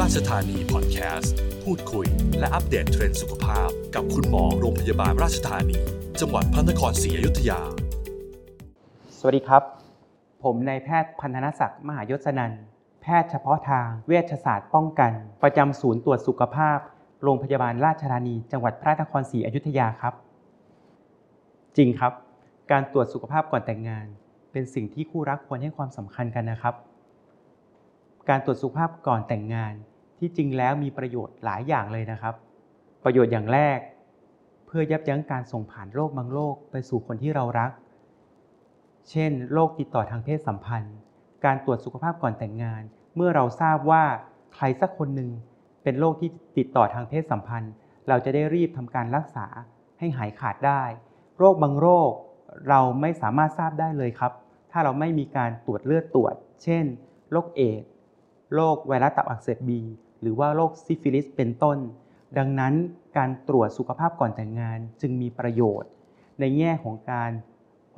ราชธานีพอดแคสต์พูดคุย และอัปเดตเทรนด์สุขภาพ กับคุณหมอโรงพยาบาลราชธานี จังหวัดพระนครศรีอยุธยา สวัสดีครับ ผมนายแพทย์พันธนศักดิ์มหายศนันแพทย์เฉพาะทางเวชศาสตร์ป้องกัน ประจำศูนย์ตรวจสุขภาพ โรงพยาบาลราชธานี จังหวัดพระนครศรีอยุธยาครับ จริงครับ การตรวจสุขภาพก่อนแต่งงาน เป็นสิ่งที่คู่รักควรให้ความสำคัญกันนะครับ การตรวจสุขภาพก่อนแต่งงานที่จริงแล้วมีประโยชน์หลายอย่างเลยนะครับ ประโยชน์อย่างแรก เพื่อยับยั้งการส่งผ่านโรคบางโรคไปสู่คนที่เรารัก เช่นโรคติดต่อทางเพศสัมพันธ์ การตรวจสุขภาพก่อนแต่งงาน เมื่อเราทราบว่าใครสักคนหนึ่งเป็นโรคที่ติดต่อทางเพศสัมพันธ์ เราจะได้รีบทำการรักษาให้หายขาดได้ โรคบางโรคเราไม่สามารถทราบได้เลยครับ ถ้าเราไม่มีการตรวจเลือดตรวจ เช่นโรคเอดส์ โรคไวรัสตับอักเสบบีหรือว่าโรคซิฟิลิสเป็นต้น ดังนั้นการตรวจสุขภาพก่อนแต่งงานจึงมีประโยชน์ ในแง่ของการ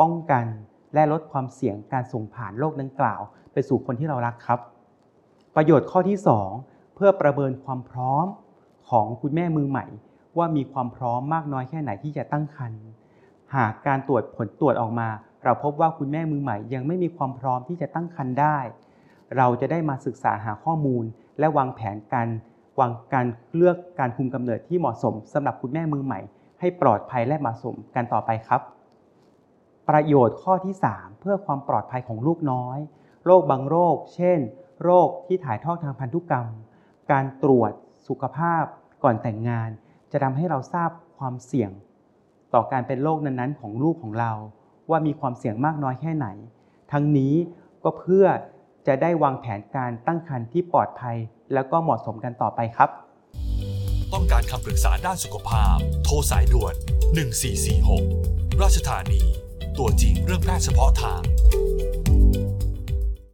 ป้องกันและลดความเสี่ยงการส่งผ่านโรคดังกล่าว ไปสู่คนที่เรารักครับ ประโยชน์ข้อที่ 2 เพื่อประเมินความพร้อมของคุณแม่มือใหม่ ว่ามีความพร้อมมากน้อยแค่ไหนที่จะตั้งครรภ์หากการตรวจผลตรวจออกมา เราพบว่าคุณแม่มือใหม่ยังไม่มีความพร้อมที่จะตั้งครรภ์ได้ เราจะได้มาศึกษาหาข้อมูล และวางแผนการวางการเลือกการคุมกำเนิดที่เหมาะสมสำหรับคุณแม่มือใหม่ ให้ปลอดภัยและเหมาะสมกันต่อไปครับ ประโยชน์ข้อที่ 3 เพื่อความปลอดภัยของลูกน้อย โรคบางโรค เช่น โรคที่ถ่ายทอดทางพันธุกรรม การตรวจสุขภาพก่อนแต่งงาน จะทำให้เราทราบความเสี่ยง ต่อการเป็นโรคนั้นๆ ของลูกของเรา ว่ามีความเสี่ยงมากน้อยแค่ไหน ทั้งนี้ก็เพื่อ จะได้วางแผนการตั้งครรภ์ที่ปลอดภัย แล้วก็เหมาะสมกันต่อไปครับ ต้องการคำปรึกษาด้านสุขภาพ โทรสายด่วน 1446 ราชธานี ตัวจริงเรื่องแพทย์เฉพาะทาง